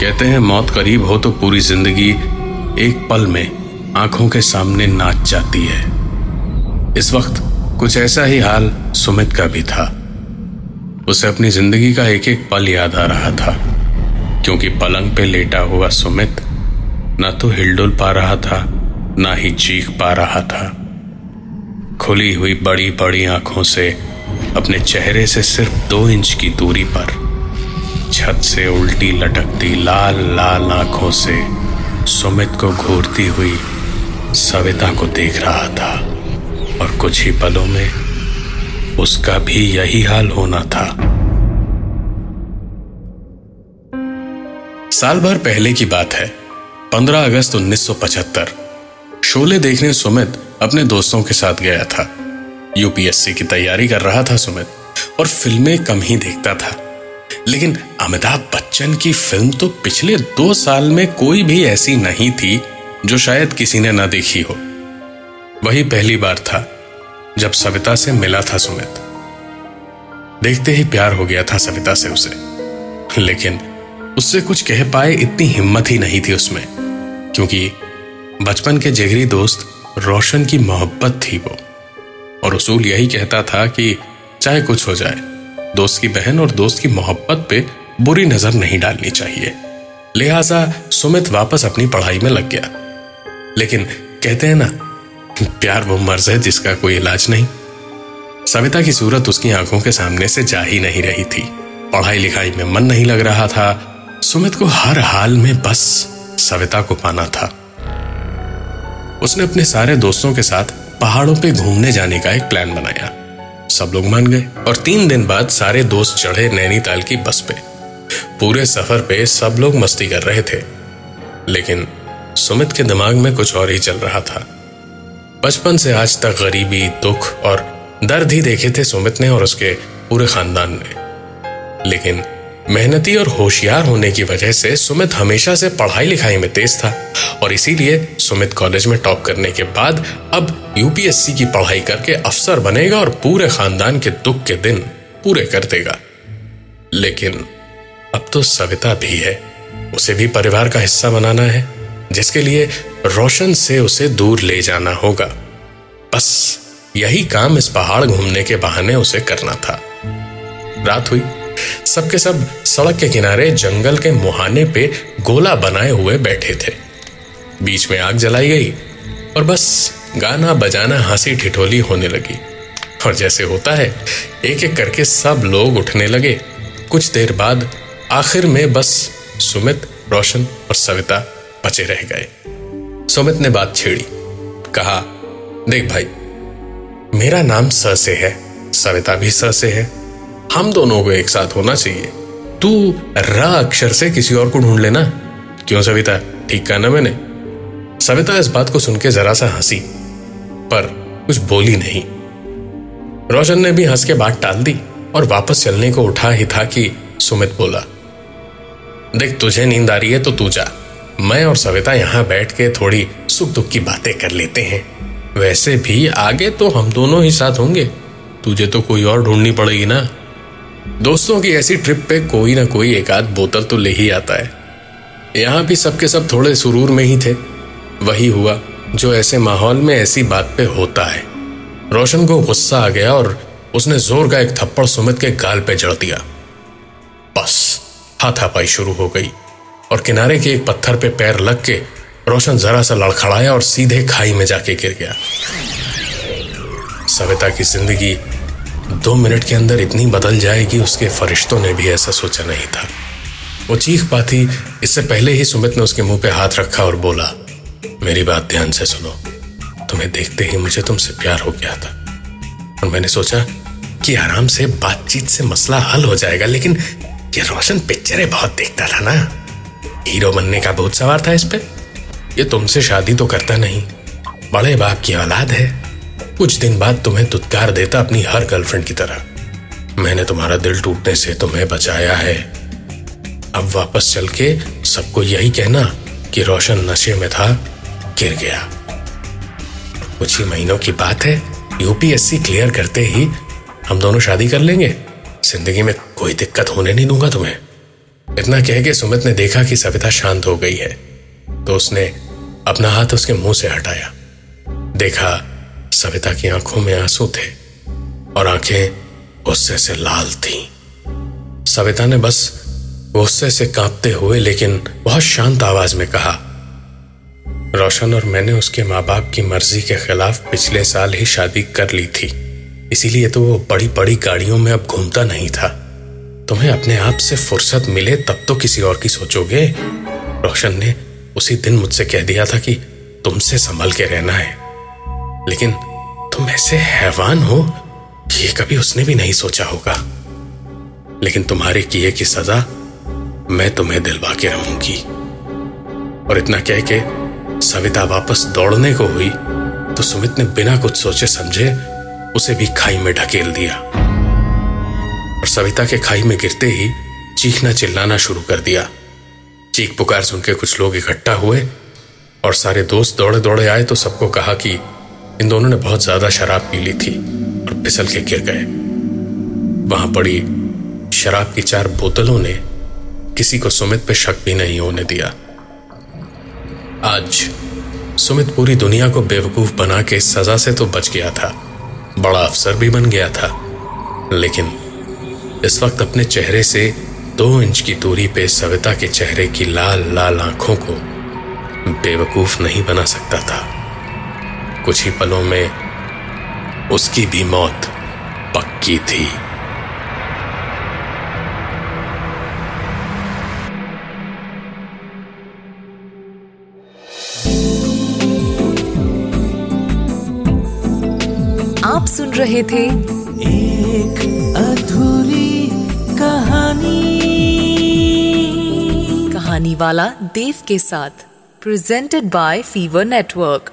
कहते हैं, मौत करीब हो तो पूरी ज़िंदगी एक पल में आँखों के सामने नाच जाती है। इस वक्त कुछ ऐसा ही हाल सुमित का भी था। उसे अपनी ज़िंदगी का एक एक पल याद आ रहा था, क्योंकि पलंग पे लेटा हुआ सुमित ना तो हिलडुल पा रहा था, ना ही चीख पा रहा था। खुली हुई बड़ी बड़ी आँखों से, अपने चेहरे से सिर्फ़ दो इंच की दूरी पर छत से उल्टी लटकती लाल लाल आँखों से सुमित को घूरती हुई सविता को देख रहा था। और कुछ ही पलों में उसका भी यही हाल होना था। साल भर पहले की बात है 15 अगस्त 1975 शोले देखने सुमित अपने दोस्तों के साथ गया था। यूपीएससी की तैयारी कर रहा था सुमित, और फ़िल्में कम ही देखता था। लेकिन अमिताभ बच्चन की फ़िल्म तो पिछले दो साल में कोई भी ऐसी नहीं थी जो शायद किसी ने ना देखी हो। वही पहली बार था जब सविता से मिला था सुमित। देखते ही प्यार हो गया था सविता से उसे। लेकिन उससे कुछ कह पाए इतनी हिम्मत ही नहीं थी उसमें, क्योंकि बचपन के जिगरी दोस्त रोशन की मोहब्बत थी वो। और उसूल यही कहता था कि चाहे कुछ हो जाए दोस्त की बहन और दोस्त की मोहब्बत पे बुरी नज़र नहीं डालनी चाहिए। लिहाजा सुमित वापस अपनी पढ़ाई में लग गया। लेकिन कहते हैं ना, प्यार वो मर्ज है जिसका कोई इलाज नहीं। सविता की सूरत उसकी आँखों के सामने से जा ही नहीं रही थी। पढ़ाई लिखाई में मन नहीं लग रहा था। सुमित को हर हाल में बस सविता को पाना था। उसने अपने सारे दोस्तों के साथ पहाड़ों पे घूमने जाने का एक प्लान बनाया। सब लोग मान गए। और तीन दिन बाद सारे दोस्त चढ़े नैनीताल की बस पे। पूरे सफ़र पे सब लोग मस्ती कर रहे थे। लेकिन सुमित के दिमाग में कुछ और ही चल रहा था। बचपन से आज तक गरीबी, दुख और दर्द ही देखे थे सुमित ने और उसके पूरे खानदान ने। लेकिन मेहनती और होशियार होने की वजह से सुमित हमेशा से पढ़ाई लिखाई में तेज था और इसीलिए सुमित कॉलेज में टॉप करने के बाद अब यूपीएससी की पढ़ाई करके अफसर बनेगा और पूरे खानदान के दुख के दिन पूरे कर देगा। लेकिन अब तो सविता भी है। उसे भी परिवार का हिस्सा बनाना है, जिसके लिए रोशन से उसे दूर ले जाना होगा। बस यही काम इस पहाड़ घूमने के बहाने उसे करना था। रात हुई। सबके सब सड़क के किनारे जंगल के मुहाने पे गोला बनाए हुए बैठे थे। बीच में आग जलाई गई और बस गाना बजाना हँसी ठिठोली होने लगी। और जैसे होता है एक एक करके सब लोग उठने लगे। कुछ देर बाद आखिर में बस सुमित, रोशन और सविता बचे रह गए। सुमित ने बात छेड़ी। कहा, देख भाई, मेरा नाम स से है, सविता भी स से है। हम दोनों को एक साथ होना चाहिए। तू रा अक्षर से किसी और को ढूंढ लेना। क्यों सविता? ठीक कहा ना मैंने। सविता इस बात को सुनकर जरा सा हँसी, पर कुछ बोली नहीं। रोशन ने भी हंस के बात टाल दी और वापस चलने को उठा ही था कि सुमित बोला, देख, तुझे नींद आ रही है तो तू जा। मैं और सविता यहाँ बैठ के थोड़ी सुख दुख की बातें कर लेते हैं। वैसे भी आगे तो हम दोनों ही साथ होंगे। तुझे तो कोई और ढूंढनी पड़ेगी ना। दोस्तों की ऐसी ट्रिप पे कोई ना कोई एक आध बोतल तो ले ही आता है। यहाँ भी सबके सब थोड़े सुरूर में ही थे। वही हुआ जो ऐसे माहौल में ऐसी बात पे होता है। रोशन को गुस्सा आ गया और उसने ज़ोर का एक थप्पड़ सुमित के गाल पे जड़ दिया। बस, हाथापाई शुरू हो गई और किनारे के एक पत्थर पे पैर लग के रोशन जरा सा लड़खड़ाया और सीधे खाई में जाके गिर गया। सविता की ज़िंदगी दो मिनट के अंदर इतनी बदल जाएगी, उसके फरिश्तों ने भी ऐसा सोचा नहीं था। वो चीख पाती, इससे पहले ही सुमित ने उसके मुँह पे हाथ रखा और बोला, मेरी बात ध्यान से सुनो। तुम्हें देखते ही मुझे तुमसे प्यार हो गया था। और मैंने सोचा कि आराम से बातचीत से मसला हल हो जाएगा, लेकिन ये रोशन पिक्चरें बहुत देखता था ना। हीरो बनने का बहुत सवार था इस पे। ये तुमसे शादी तो करता नहीं। बड़े बाप की औलाद है। कुछ दिन बाद तुम्हें दुत्कार देता अपनी हर गर्लफ्रेंड की तरह। मैंने तुम्हारा दिल टूटने से तुम्हें बचाया है। अब वापस चल के सबको यही कहना कि रोशन नशे में था, गिर गया। कुछ ही महीनों की बात है, यूपीएससी क्लियर करते ही हम दोनों शादी कर लेंगे। ज़िंदगी में कोई दिक्कत होने नहीं दूँगा तुम्हें। इतना कह के सुमित ने देखा कि सविता शांत हो गई है। तो उसने अपना हाथ उसके मुँह से हटाया। देखा सविता की आँखों में आँसू थे और आँखें गुस्से से लाल थीं। सविता ने बस गुस्से से कांपते हुए, लेकिन बहुत शांत आवाज़ में कहा, रोशन और मैंने उसके माँ बाप की मर्ज़ी के खिलाफ पिछले साल ही शादी कर ली थी। इसीलिए तो वो बड़ी बड़ी गाड़ियों में अब घूमता नहीं था। तुम्हें अपने आप से फुर्सत मिले तब तो किसी और की सोचोगे? रोशन ने उसी दिन मुझसे कह दिया था कि तुमसे संभल के रहना है। लेकिन तुम ऐसे हैवान हो ये कभी उसने भी नहीं सोचा होगा। लेकिन तुम्हारे किए की सजा मैं तुम्हें दिलवा के रहूँगी। और इतना कह के सविता वापस दौड़ने को हुई तो सुमित ने बिना कुछ सोचे समझे उसे भी खाई में ढकेल दिया। और सविता के खाई में गिरते ही चीखना चिल्लाना शुरू कर दिया। चीख पुकार सुन के कुछ लोग इकट्ठा हुए और सारे दोस्त दौड़े दौड़े आए तो सबको कहा कि इन दोनों ने बहुत ज़्यादा शराब पी ली थी और फिसल के गिर गए। वहाँ पड़ी शराब की चार बोतलों ने किसी को सुमित पे शक भी नहीं होने दिया। आज सुमित पूरी दुनिया को बेवकूफ़ बना के सजा से तो बच गया था, बड़ा अफसर भी बन गया था, लेकिन इस वक्त अपने चेहरे से दो इंच की दूरी पे सविता के चेहरे की लाल लाल आँखों को बेवकूफ़ नहीं बना सकता था। कुछ ही पलों में उसकी भी मौत पक्की थी। आप सुन रहे थे एक अधूरी कहानी। कहानी वाला देव के साथ प्रेजेंटेड बाय फीवर नेटवर्क